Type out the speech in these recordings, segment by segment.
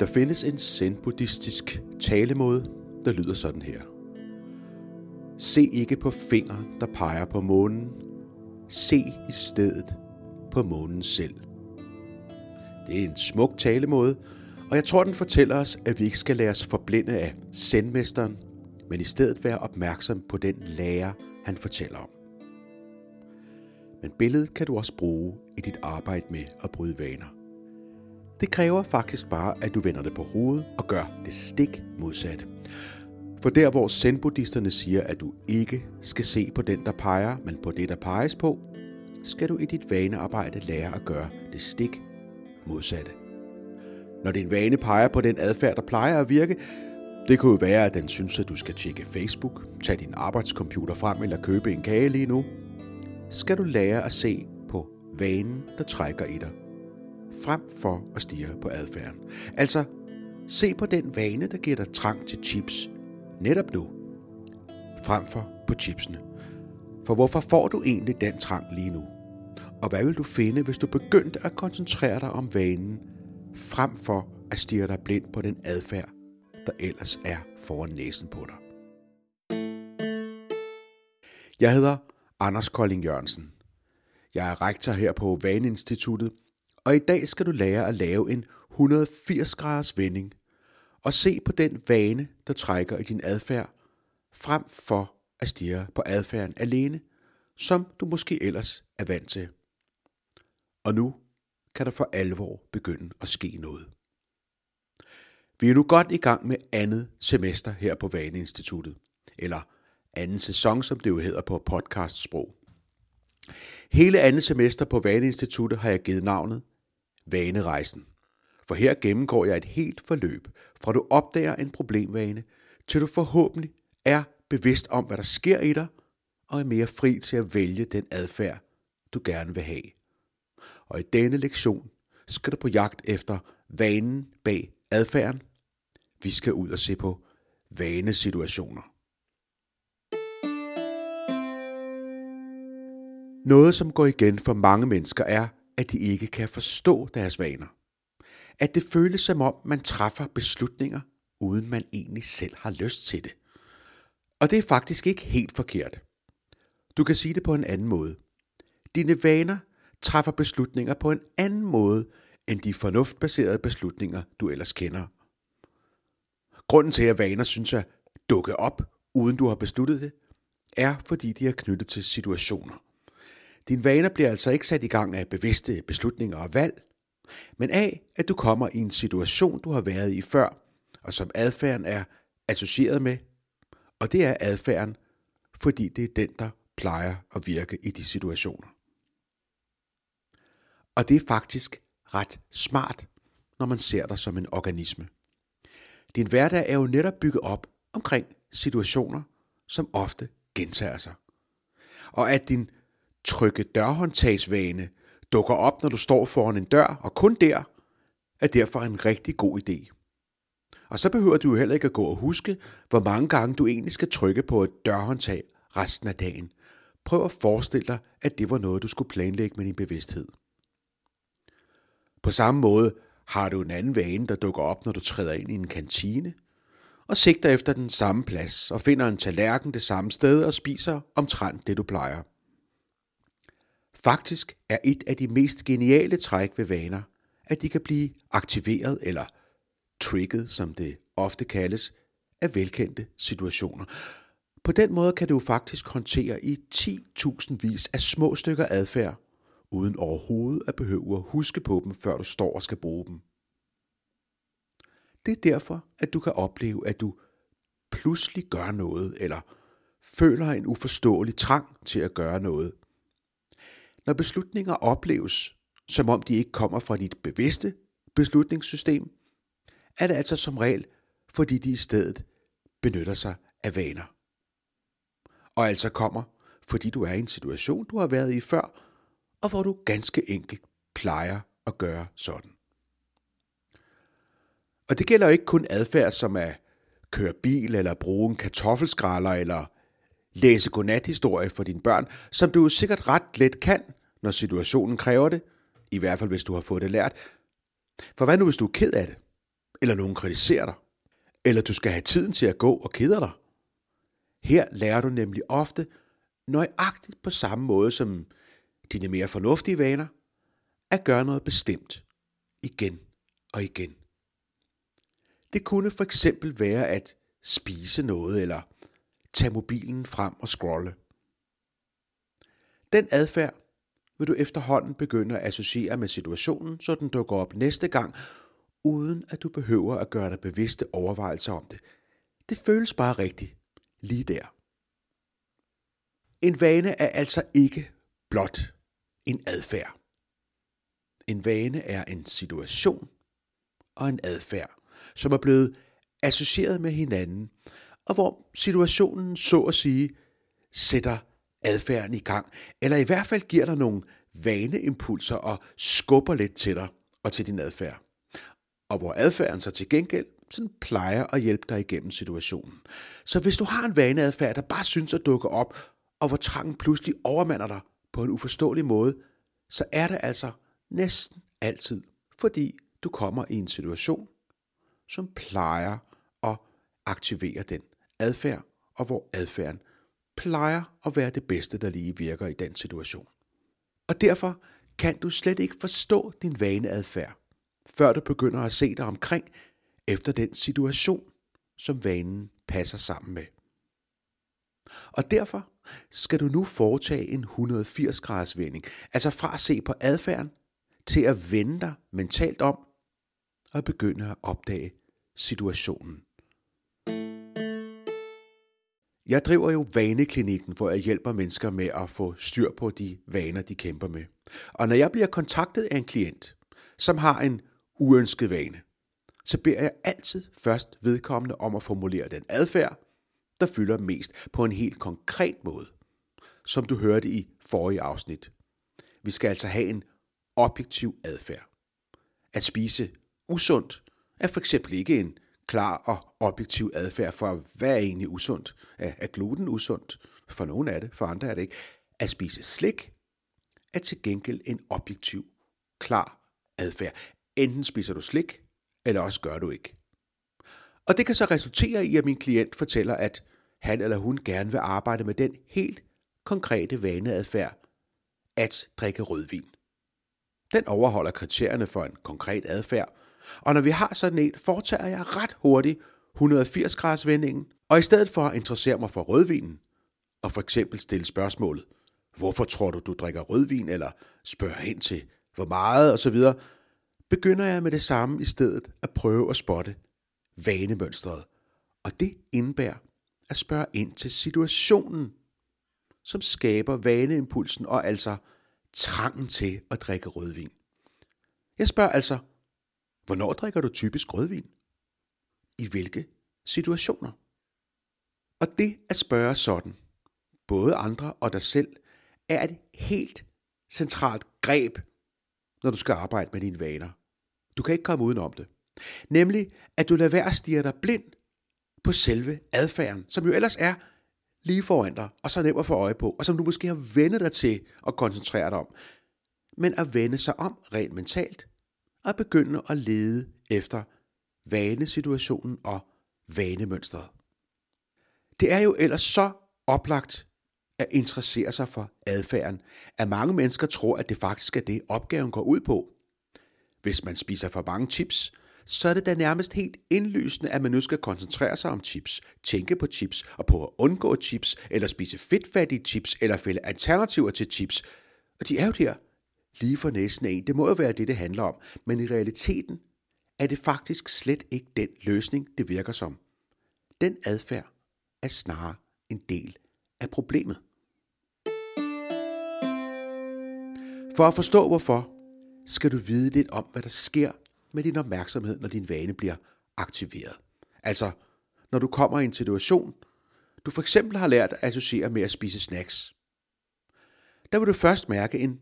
Der findes en zen-buddhistisk talemåde, der lyder sådan her. Se ikke på fingre, der peger på månen. Se i stedet på månen selv. Det er en smuk talemåde, og jeg tror, den fortæller os, at vi ikke skal lade os forblinde af sendmesteren, men i stedet være opmærksom på den lærer, han fortæller om. Men billedet kan du også bruge i dit arbejde med at bryde vaner. Det kræver faktisk bare, at du vender det på hovedet og gør det stik modsatte. For der, hvor zen siger, at du ikke skal se på den, der peger, men på det, der peges på, skal du i dit vanearbejde lære at gøre det stik modsatte. Når din vane peger på den adfærd, der plejer at virke, det kunne jo være, at den synes, at du skal tjekke Facebook, tage din arbejdscomputer frem eller købe en kage lige nu. Skal du lære at se på vanen, der trækker i dig, frem for at stige på adfærden. Altså, se på den vane, der giver dig trang til chips netop nu, frem for på chipsene. For hvorfor får du egentlig den trang lige nu? Og hvad vil du finde, hvis du begyndte at koncentrere dig om vanen, frem for at stige dig blind på den adfærd, der ellers er foran næsen på dig? Jeg hedder Anders Kolding Jørgensen. Jeg er rektor her på Vaneinstituttet, og i dag skal du lære at lave en 180 graders vending og se på den vane, der trækker i din adfærd, frem for at stirre på adfærden alene, som du måske ellers er vant til. Og nu kan der for alvor begynde at ske noget. Vi er nu godt i gang med andet semester her på Vaneinstituttet, eller anden sæson, som det jo hedder på podcastsprog. Hele andet semester på Vaneinstituttet har jeg givet navnet Vanerejsen. For her gennemgår jeg et helt forløb, fra du opdager en problemvane, til du forhåbentlig er bevidst om, hvad der sker i dig, og er mere fri til at vælge den adfærd, du gerne vil have. Og i denne lektion skal du på jagt efter vanen bag adfærden. Vi skal ud og se på vanesituationer. Noget, som går igen for mange mennesker, er, at de ikke kan forstå deres vaner. At det føles som om, man træffer beslutninger, uden man egentlig selv har lyst til det. Og det er faktisk ikke helt forkert. Du kan sige det på en anden måde. Dine vaner træffer beslutninger på en anden måde, end de fornuftbaserede beslutninger, du ellers kender. Grunden til, at vaner synes at dukke op, uden du har besluttet det, er, fordi de er knyttet til situationer. Din vaner bliver altså ikke sat i gang af bevidste beslutninger og valg, men af, at du kommer i en situation, du har været i før, og som adfærden er associeret med, og det er adfærden, fordi det er den, der plejer at virke i de situationer. Og det er faktisk ret smart, når man ser dig som en organisme. Din hverdag er jo netop bygget op omkring situationer, som ofte gentager sig. Og at din trykke dørhåndtagsvane dukker op, når du står foran en dør, og kun der, er derfor en rigtig god idé. Og så behøver du jo heller ikke at gå og huske, hvor mange gange du egentlig skal trykke på et dørhåndtag resten af dagen. Prøv at forestille dig, at det var noget, du skulle planlægge med din bevidsthed. På samme måde har du en anden vane, der dukker op, når du træder ind i en kantine, og sigter efter den samme plads og finder en tallerken det samme sted og spiser omtrent det, du plejer. Faktisk er et af de mest geniale træk ved vaner, at de kan blive aktiveret eller trigget, som det ofte kaldes, af velkendte situationer. På den måde kan du faktisk håndtere i 10.000 vis af små stykker adfærd, uden overhovedet at behøve at huske på dem, før du står og skal bruge dem. Det er derfor, at du kan opleve, at du pludselig gør noget, eller føler en uforståelig trang til at gøre noget, når beslutninger opleves, som om de ikke kommer fra dit bevidste beslutningssystem, er det altså som regel, fordi de i stedet benytter sig af vaner. Og altså kommer, fordi du er i en situation, du har været i før, og hvor du ganske enkelt plejer at gøre sådan. Og det gælder ikke kun adfærd som at køre bil eller bruge en kartoffelskralder eller læse godnathistorie for dine børn, som du sikkert ret let kan, når situationen kræver det, i hvert fald hvis du har fået det lært. For hvad nu, hvis du er ked af det? eller nogen kritiserer dig, eller du skal have tiden til at gå og kede dig. Her lærer du nemlig ofte nøjagtigt på samme måde som dine mere fornuftige vaner, at gøre noget bestemt igen og igen. Det kunne for eksempel være at spise noget eller tage mobilen frem og scrolle. Den adfærd vil du efterhånden begynde at associere med situationen, så den dukker op næste gang, uden at du behøver at gøre dig bevidste overvejelser om det. Det føles bare rigtigt lige der. En vane er altså ikke blot en adfærd. En vane er en situation og en adfærd, som er blevet associeret med hinanden, og hvor situationen så at sige sætter adfærden i gang, eller i hvert fald giver dig nogle vaneimpulser og skubber lidt til dig og til din adfærd. Og hvor adfærden så til gengæld sådan plejer at hjælpe dig igennem situationen. Så hvis du har en vaneadfærd, der bare synes at dukke op, og hvor trangen pludselig overmander dig på en uforståelig måde, så er det altså næsten altid, fordi du kommer i en situation, som plejer at aktivere den adfærd, og hvor adfærden plejer at være det bedste, der lige virker i den situation. Og derfor kan du slet ikke forstå din vaneadfærd, før du begynder at se dig omkring efter den situation, som vanen passer sammen med. Og derfor skal du nu foretage en 180 graders vending, altså fra at se på adfærden til at vende dig mentalt om og begynde at opdage situationen. Jeg driver jo vaneklinikken, hvor jeg hjælper mennesker med at få styr på de vaner, de kæmper med. Og når jeg bliver kontaktet af en klient, som har en uønsket vane, så beder jeg altid først vedkommende om at formulere den adfærd, der fylder mest på en helt konkret måde, som du hørte i forrige afsnit. Vi skal altså have en objektiv adfærd. At spise usundt er for eksempel ikke en klar og objektiv adfærd for, hvad er egentlig usundt. Er, gluten usundt? For nogle er det, for andre er det ikke. At spise slik er til gengæld en objektiv, klar adfærd. Enten spiser du slik, eller også gør du ikke. Og det kan så resultere i, at min klient fortæller, at han eller hun gerne vil arbejde med den helt konkrete vaneadfærd at drikke rødvin. Den overholder kriterierne for en konkret adfærd, og når vi har sådan en, foretager jeg ret hurtigt 180 graders vendingen, og i stedet for at interessere mig for rødvinen, og for eksempel stille spørgsmålet, hvorfor tror du, du drikker rødvin, eller spørger hen til, hvor meget osv., begynder jeg med det samme i stedet at prøve at spotte vanemønstret. Og det indebærer at spørge ind til situationen, som skaber vaneimpulsen og altså trangen til at drikke rødvin. Jeg spørger altså, hvornår drikker du typisk rødvin? I hvilke situationer? Og det at spørge sådan, både andre og dig selv, er et helt centralt greb, når du skal arbejde med dine vaner. Du kan ikke komme udenom det. Nemlig, at du lader være at stige dig blind på selve adfærden, som jo ellers er lige foran dig, og så nem at få øje på, og som du måske har vendet dig til at koncentrere dig om. Men at vende sig om rent mentalt, at begynde at lede efter vanesituationen og vanemønstret. Det er jo ellers så oplagt at interessere sig for adfærden, at mange mennesker tror, at det faktisk er det, opgaven går ud på. Hvis man spiser for mange chips, så er det da nærmest helt indlysende, at man nu skal koncentrere sig om chips, tænke på chips og på at undgå chips, eller spise fedtfattige chips, eller fælde alternativer til chips. Og de er jo der lige for næsten en. Det må jo være det, det handler om. Men i realiteten er det faktisk slet ikke den løsning, det virker som. Den adfærd er snarere en del af problemet. For at forstå hvorfor, skal du vide lidt om, hvad der sker med din opmærksomhed, når din vane bliver aktiveret. Altså, når du kommer i en situation, du for eksempel har lært at associere med at spise snacks. Der vil du først mærke en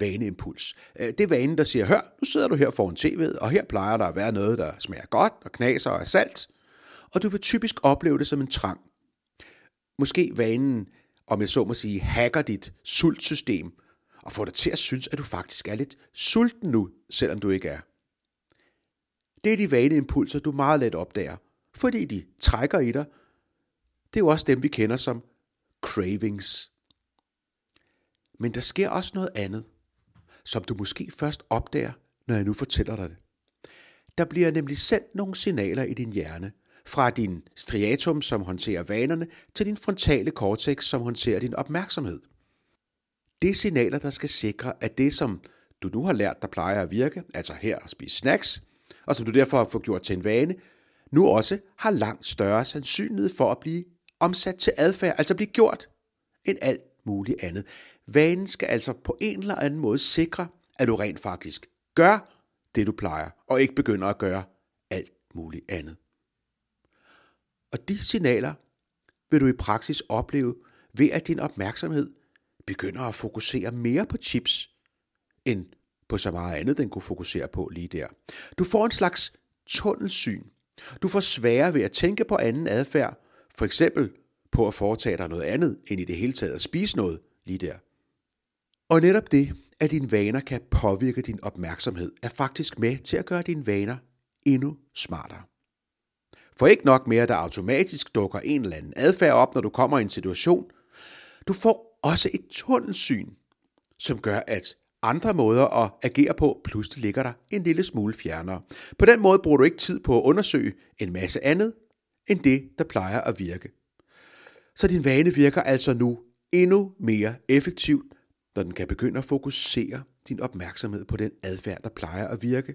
vaneimpuls. Øh, det er vanen, der siger, hør, nu sidder du her foran tv'et, og her plejer der at være noget, der smager godt og knaser og er salt. Og du vil typisk opleve det som en trang. Måske vanen, om jeg så må sige, hacker dit sultsystem, og får dig til at synes, at du faktisk er lidt sulten nu, selvom du ikke er. Det er de vaneimpulser, du meget let opdager, fordi de trækker i dig. Det er jo også dem, vi kender som cravings. Men der sker også noget andet, som du måske først opdager, når jeg nu fortæller dig det. Der bliver nemlig sendt nogle signaler i din hjerne, fra din striatum, som håndterer vanerne, til din frontale cortex, som håndterer din opmærksomhed. Det er signaler, der skal sikre, at det, som du nu har lært, der plejer at virke, altså her at spise snacks, og som du derfor har fået gjort til en vane, nu også har langt større sandsynlighed for at blive omsat til adfærd, altså blive gjort, end alt muligt andet. Vanen skal altså på en eller anden måde sikre, at du rent faktisk gør det, du plejer, og ikke begynder at gøre alt muligt andet. Og de signaler vil du i praksis opleve ved, at din opmærksomhed begynder at fokusere mere på chips, end på så meget andet, den kunne fokusere på lige der. Du får en slags tunnelsyn. Du får sværere ved at tænke på anden adfærd, for eksempel på at foretage dig noget andet, end i det hele taget at spise noget lige der. Og netop det, at dine vaner kan påvirke din opmærksomhed, er faktisk med til at gøre dine vaner endnu smartere. For ikke nok mere, der automatisk dukker en eller anden adfærd op, når du kommer i en situation. Du får også et tunnelsyn, som gør, at andre måder at agere på pludselig ligger der en lille smule fjernere. På den måde bruger du ikke tid på at undersøge en masse andet, end det, der plejer at virke. Så din vane virker altså nu endnu mere effektivt, når den kan begynde at fokusere din opmærksomhed på den adfærd, der plejer at virke,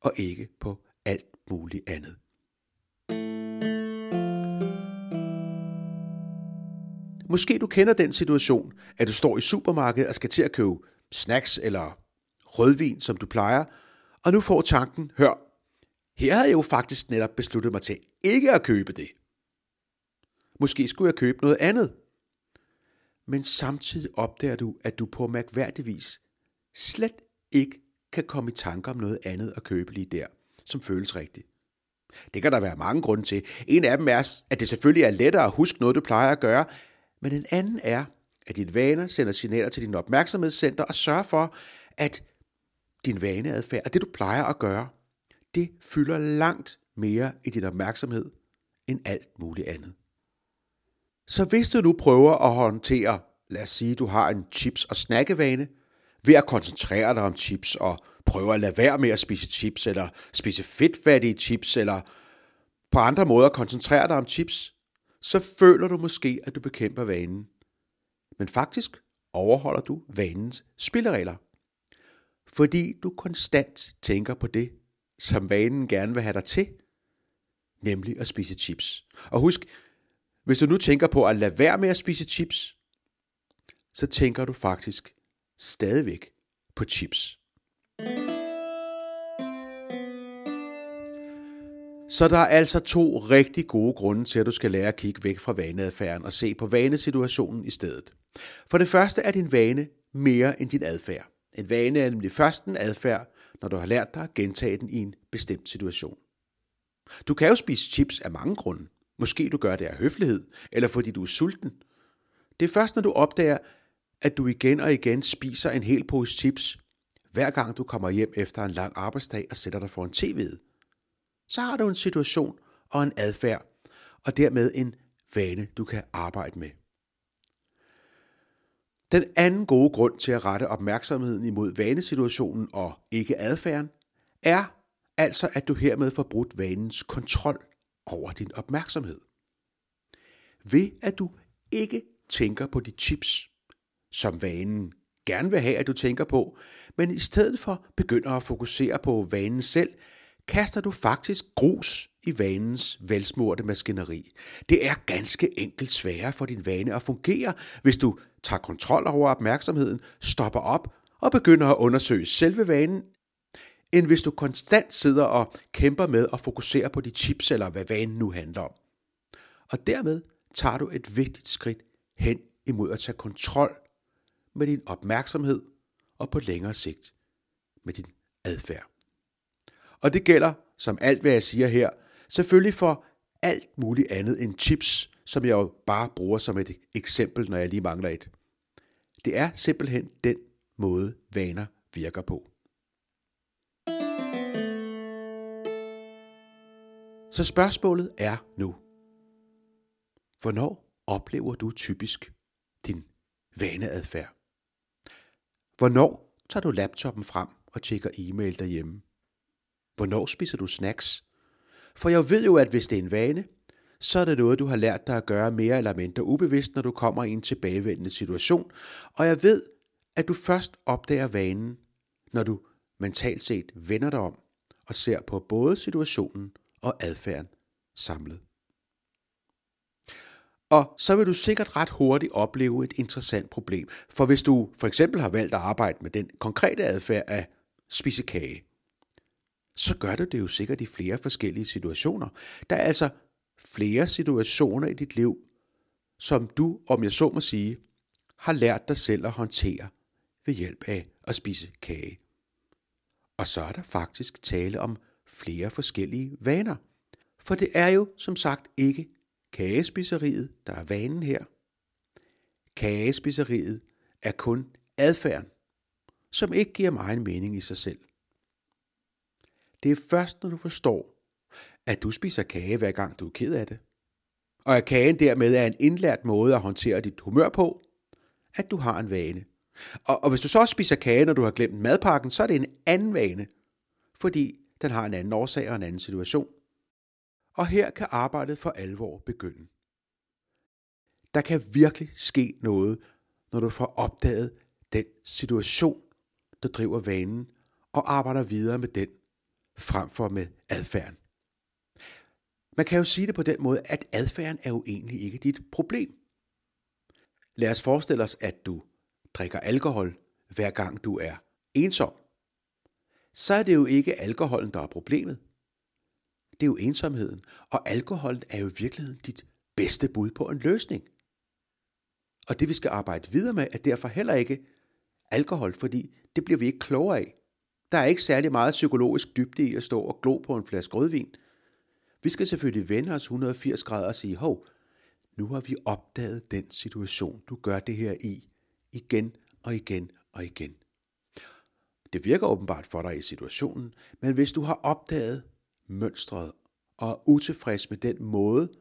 og ikke på alt muligt andet. Måske du kender den situation, at du står i supermarkedet og skal til at købe snacks eller rødvin, som du plejer, og nu får tanken, hør, her havde jeg jo faktisk netop besluttet mig til ikke at købe det. Måske skulle jeg købe noget andet. Men samtidig opdager du, at du på mærkværdig vis slet ikke kan komme i tanker om noget andet at købe lige der, som føles rigtigt. Det kan der være mange grunde til. En af dem er, at det selvfølgelig er lettere at huske noget, du plejer at gøre, men en anden er, at dine vaner sender signaler til din opmærksomhedscenter og sørger for, at din vaneadfærd, og det du plejer at gøre, det fylder langt mere i din opmærksomhed end alt muligt andet. Så hvis du nu prøver at håndtere, lad os sige, du har en chips- og snakkevane, ved at koncentrere dig om chips og prøve at lade være med at spise chips, eller spise fedtfattige chips, eller på andre måder koncentrere dig om chips, så føler du måske, at du bekæmper vanen. Men faktisk overholder du vanens spilleregler. Fordi du konstant tænker på det, som vanen gerne vil have dig til, nemlig at spise chips. Og husk, hvis du nu tænker på at lade være med at spise chips, så tænker du faktisk stadigvæk på chips. Så der er altså to rigtig gode grunde til, at du skal lære at kigge væk fra vaneadfærden og se på vanesituationen i stedet. For det første er din vane mere end din adfærd. En vane er nemlig først en adfærd, når du har lært dig at gentage den i en bestemt situation. Du kan jo spise chips af mange grunde. Måske du gør det af høflighed, eller fordi du er sulten. Det er først, når du opdager, at du igen og igen spiser en hel pose chips, hver gang du kommer hjem efter en lang arbejdsdag og sætter dig foran tv'et. Så har du en situation og en adfærd, og dermed en vane, du kan arbejde med. Den anden gode grund til at rette opmærksomheden imod vanesituationen og ikke adfærden, er altså, at du hermed får brudt vanens kontrol over din opmærksomhed. Ved at du ikke tænker på de chips, som vanen gerne vil have, at du tænker på, men i stedet for begynder at fokusere på vanen selv, kaster du faktisk grus i vanens velsmurte maskineri. Det er ganske enkelt sværere for din vane at fungere, hvis du tager kontrol over opmærksomheden, stopper op og begynder at undersøge selve vanen, end hvis du konstant sidder og kæmper med at fokusere på de chips eller hvad vanen nu handler om. Og dermed tager du et vigtigt skridt hen imod at tage kontrol med din opmærksomhed og på længere sigt med din adfærd. Og det gælder, som alt hvad jeg siger her, selvfølgelig for alt muligt andet end chips, som jeg jo bare bruger som et eksempel, når jeg lige mangler et. Det er simpelthen den måde, vaner virker på. Så spørgsmålet er nu, hvornår oplever du typisk din vaneadfærd? Hvornår tager du laptoppen frem og tjekker e-mail derhjemme? Hvornår spiser du snacks? For jeg ved jo, at hvis det er en vane, så er det noget, du har lært dig at gøre mere eller mindre ubevidst, når du kommer i en tilbagevendende situation. Og jeg ved, at du først opdager vanen, når du mentalt set vender dig om og ser på både situationen og adfærden samlet. Og så vil du sikkert ret hurtigt opleve et interessant problem. For hvis du for eksempel har valgt at arbejde med den konkrete adfærd af spise kage, så gør du det jo sikkert i flere forskellige situationer. Der er altså flere situationer i dit liv, som du, om jeg så må sige, har lært dig selv at håndtere ved hjælp af at spise kage. Og så er der faktisk tale om flere forskellige vaner. For det er jo som sagt ikke kagespiseriet, der er vanen her. Kagespiseriet er kun adfærden, som ikke giver mig en mening i sig selv. Det er først, når du forstår, at du spiser kage hver gang du er ked af det, og at kagen dermed er en indlært måde at håndtere dit humør på, at du har en vane. Og, og hvis du så også spiser kage, når du har glemt madpakken, så er det en anden vane, fordi den har en anden årsag og en anden situation. Og her kan arbejdet for alvor begynde. Der kan virkelig ske noget, når du får opdaget den situation, der driver vanen, og arbejder videre med den, frem for med adfærden. Man kan jo sige det på den måde, at adfærden er jo egentlig ikke dit problem. Lad os forestille os, at du drikker alkohol, hver gang du er ensom. Så er det jo ikke alkoholen, der er problemet. Det er jo ensomheden, og alkoholen er jo i virkeligheden dit bedste bud på en løsning. Og det vi skal arbejde videre med, er derfor heller ikke alkohol, fordi det bliver vi ikke klogere af. Der er ikke særlig meget psykologisk dybde i at stå og glo på en flaske rødvin. Vi skal selvfølgelig vende os 180 grader og sige, hov, nu har vi opdaget den situation, du gør det her i, igen og igen og igen. Det virker åbenbart for dig i situationen, men hvis du har opdaget mønstret og er utilfreds med den måde,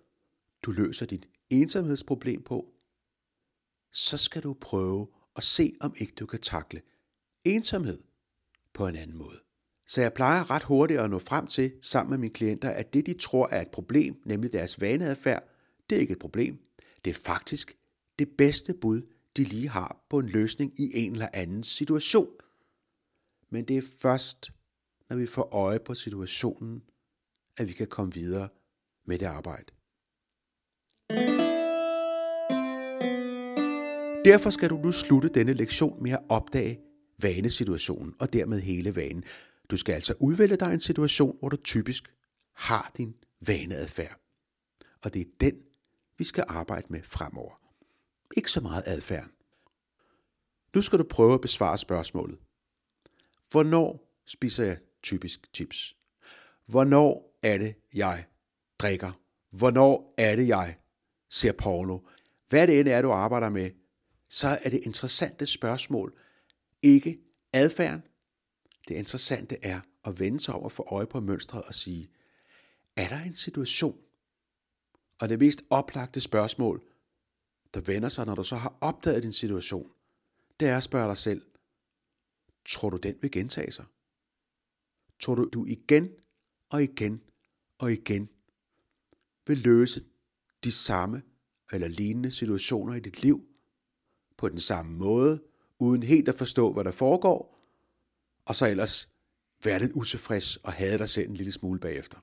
du løser dit ensomhedsproblem på, så skal du prøve at se, om ikke du kan takle ensomhed på en anden måde. Så jeg plejer ret hurtigt at nå frem til, sammen med mine klienter, at det de tror er et problem, nemlig deres vaneadfærd, det er ikke et problem. Det er faktisk det bedste bud, de lige har på en løsning i en eller anden situation. Men det er først, når vi får øje på situationen, at vi kan komme videre med det arbejde. Derfor skal du nu slutte denne lektion med at opdage vanesituationen og dermed hele vanen. Du skal altså udvælge dig en situation, hvor du typisk har din vaneadfærd. Og det er den, vi skal arbejde med fremover. Ikke så meget adfærd. Nu skal du prøve at besvare spørgsmålet. Hvornår spiser jeg typisk chips? Hvornår er det, jeg drikker? Hvornår er det, jeg ser porno? Hvad det end er, du arbejder med, så er det interessante spørgsmål ikke adfærden. Det interessante er at vende sig over for øje på mønstret og sige, er der en situation? Og det mest oplagte spørgsmål, der vender sig, når du så har opdaget din situation, det er at spørge dig selv, tror du den vil gentage sig? Tror du, du igen og igen og igen vil løse de samme eller lignende situationer i dit liv på den samme måde, uden helt at forstå, hvad der foregår, og så ellers være lidt utilfreds og have dig selv en lille smule bagefter.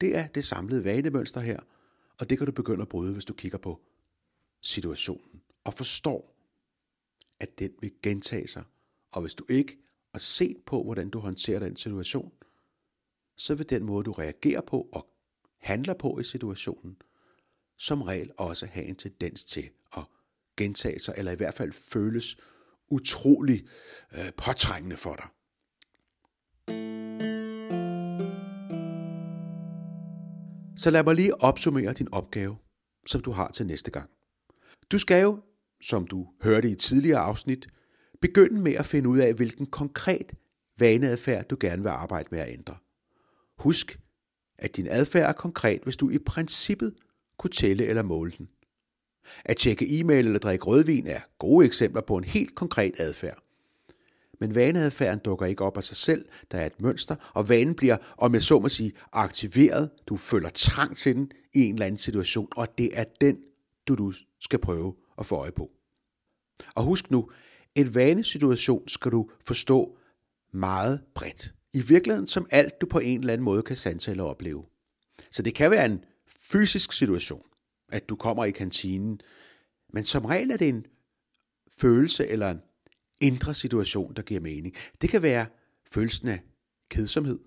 Det er det samlede vanemønster her, og det kan du begynde at bryde, hvis du kigger på situationen og forstår, at den vil gentage sig. Og hvis du ikke har set på, hvordan du håndterer den situation, så vil den måde, du reagerer på og handler på i situationen, som regel også have en tendens til at gentage sig, eller i hvert fald føles utrolig øh, påtrængende for dig. Så lad mig lige opsummere din opgave, som du har til næste gang. Du skal jo, som du hørte i tidligere afsnit, Begynd med at finde ud af, hvilken konkret vaneadfærd du gerne vil arbejde med at ændre. Husk, at din adfærd er konkret, hvis du i princippet kunne tælle eller måle den. At tjekke e-mail eller drikke rødvin er gode eksempler på en helt konkret adfærd. Men vaneadfærden dukker ikke op af sig selv, der er et mønster, og vanen bliver, om jeg så må sige, aktiveret. Du føler trang til den i en eller anden situation, og det er den, du, du skal prøve at få øje på. Og husk nu, en vanesituation skal du forstå meget bredt. I virkeligheden som alt, du på en eller anden måde kan sanse eller opleve. Så det kan være en fysisk situation, at du kommer i kantinen, men som regel er det en følelse eller en indre situation, der giver mening. Det kan være følelsen af kedsomhed,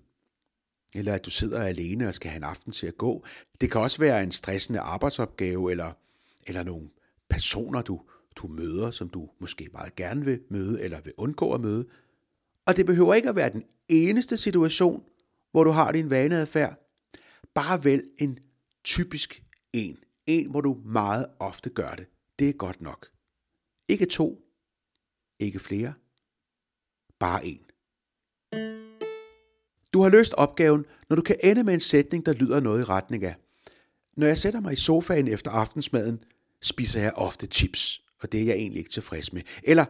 eller at du sidder alene og skal have en aften til at gå. Det kan også være en stressende arbejdsopgave, eller, eller nogle personer, du, du møder, som du måske meget gerne vil møde, eller vil undgå at møde. Og det behøver ikke at være den eneste situation, hvor du har din vaneadfærd. Bare vælg en typisk en. En, hvor du meget ofte gør det. Det er godt nok. Ikke to, ikke flere. Bare en. Du har løst opgaven, når du kan ende med en sætning, der lyder noget i retning af. Når jeg sætter mig i sofaen efter aftensmaden, spiser jeg ofte chips, og det er jeg egentlig ikke tilfreds med. Eller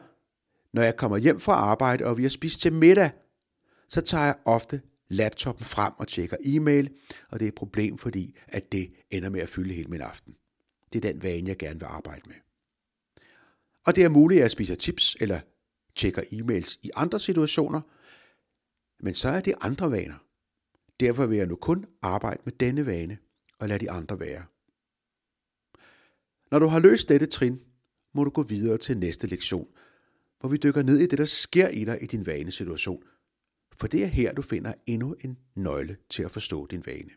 når jeg kommer hjem fra arbejde, og vi har spist til middag, så tager jeg ofte laptopen frem og tjekker e-mail, og det er et problem, fordi at det ender med at fylde hele min aften. Det er den vane, jeg gerne vil arbejde med. Og det er muligt, at jeg spiser chips eller tjekker e-mails i andre situationer, men så er det andre vaner. Derfor vil jeg nu kun arbejde med denne vane og lade de andre være. Når du har løst dette trin, må du gå videre til næste lektion, hvor vi dykker ned i det, der sker i dig i din vanesituation. For det er her, du finder endnu en nøgle til at forstå din vane.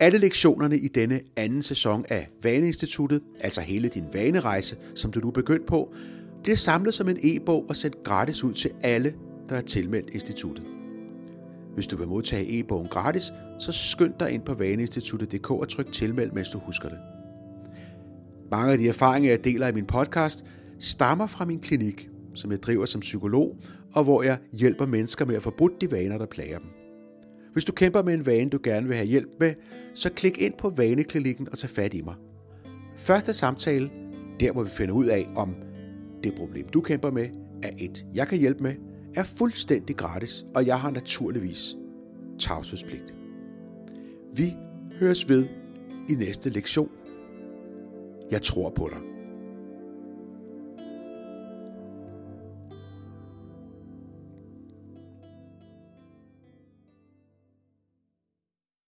Alle lektionerne i denne anden sæson af Vaneinstituttet, altså hele din vanerejse, som du nu er begyndt på, bliver samlet som en e-bog og sendt gratis ud til alle, der er tilmeldt instituttet. Hvis du vil modtage e-bogen gratis, så skynd dig ind på vaneinstituttet.dk og tryk tilmeld, mens du husker det. Mange af de erfaringer, jeg deler i min podcast, stammer fra min klinik, som jeg driver som psykolog, og hvor jeg hjælper mennesker med at få brudt de vaner, der plager dem. Hvis du kæmper med en vane, du gerne vil have hjælp med, så klik ind på Vaneklinikken og tag fat i mig. Første samtale, der hvor vi finder ud af, om det problem, du kæmper med, er et, jeg kan hjælpe med, er fuldstændig gratis, og jeg har naturligvis tavshedspligt. Vi høres ved i næste lektion. Jeg tror på dig.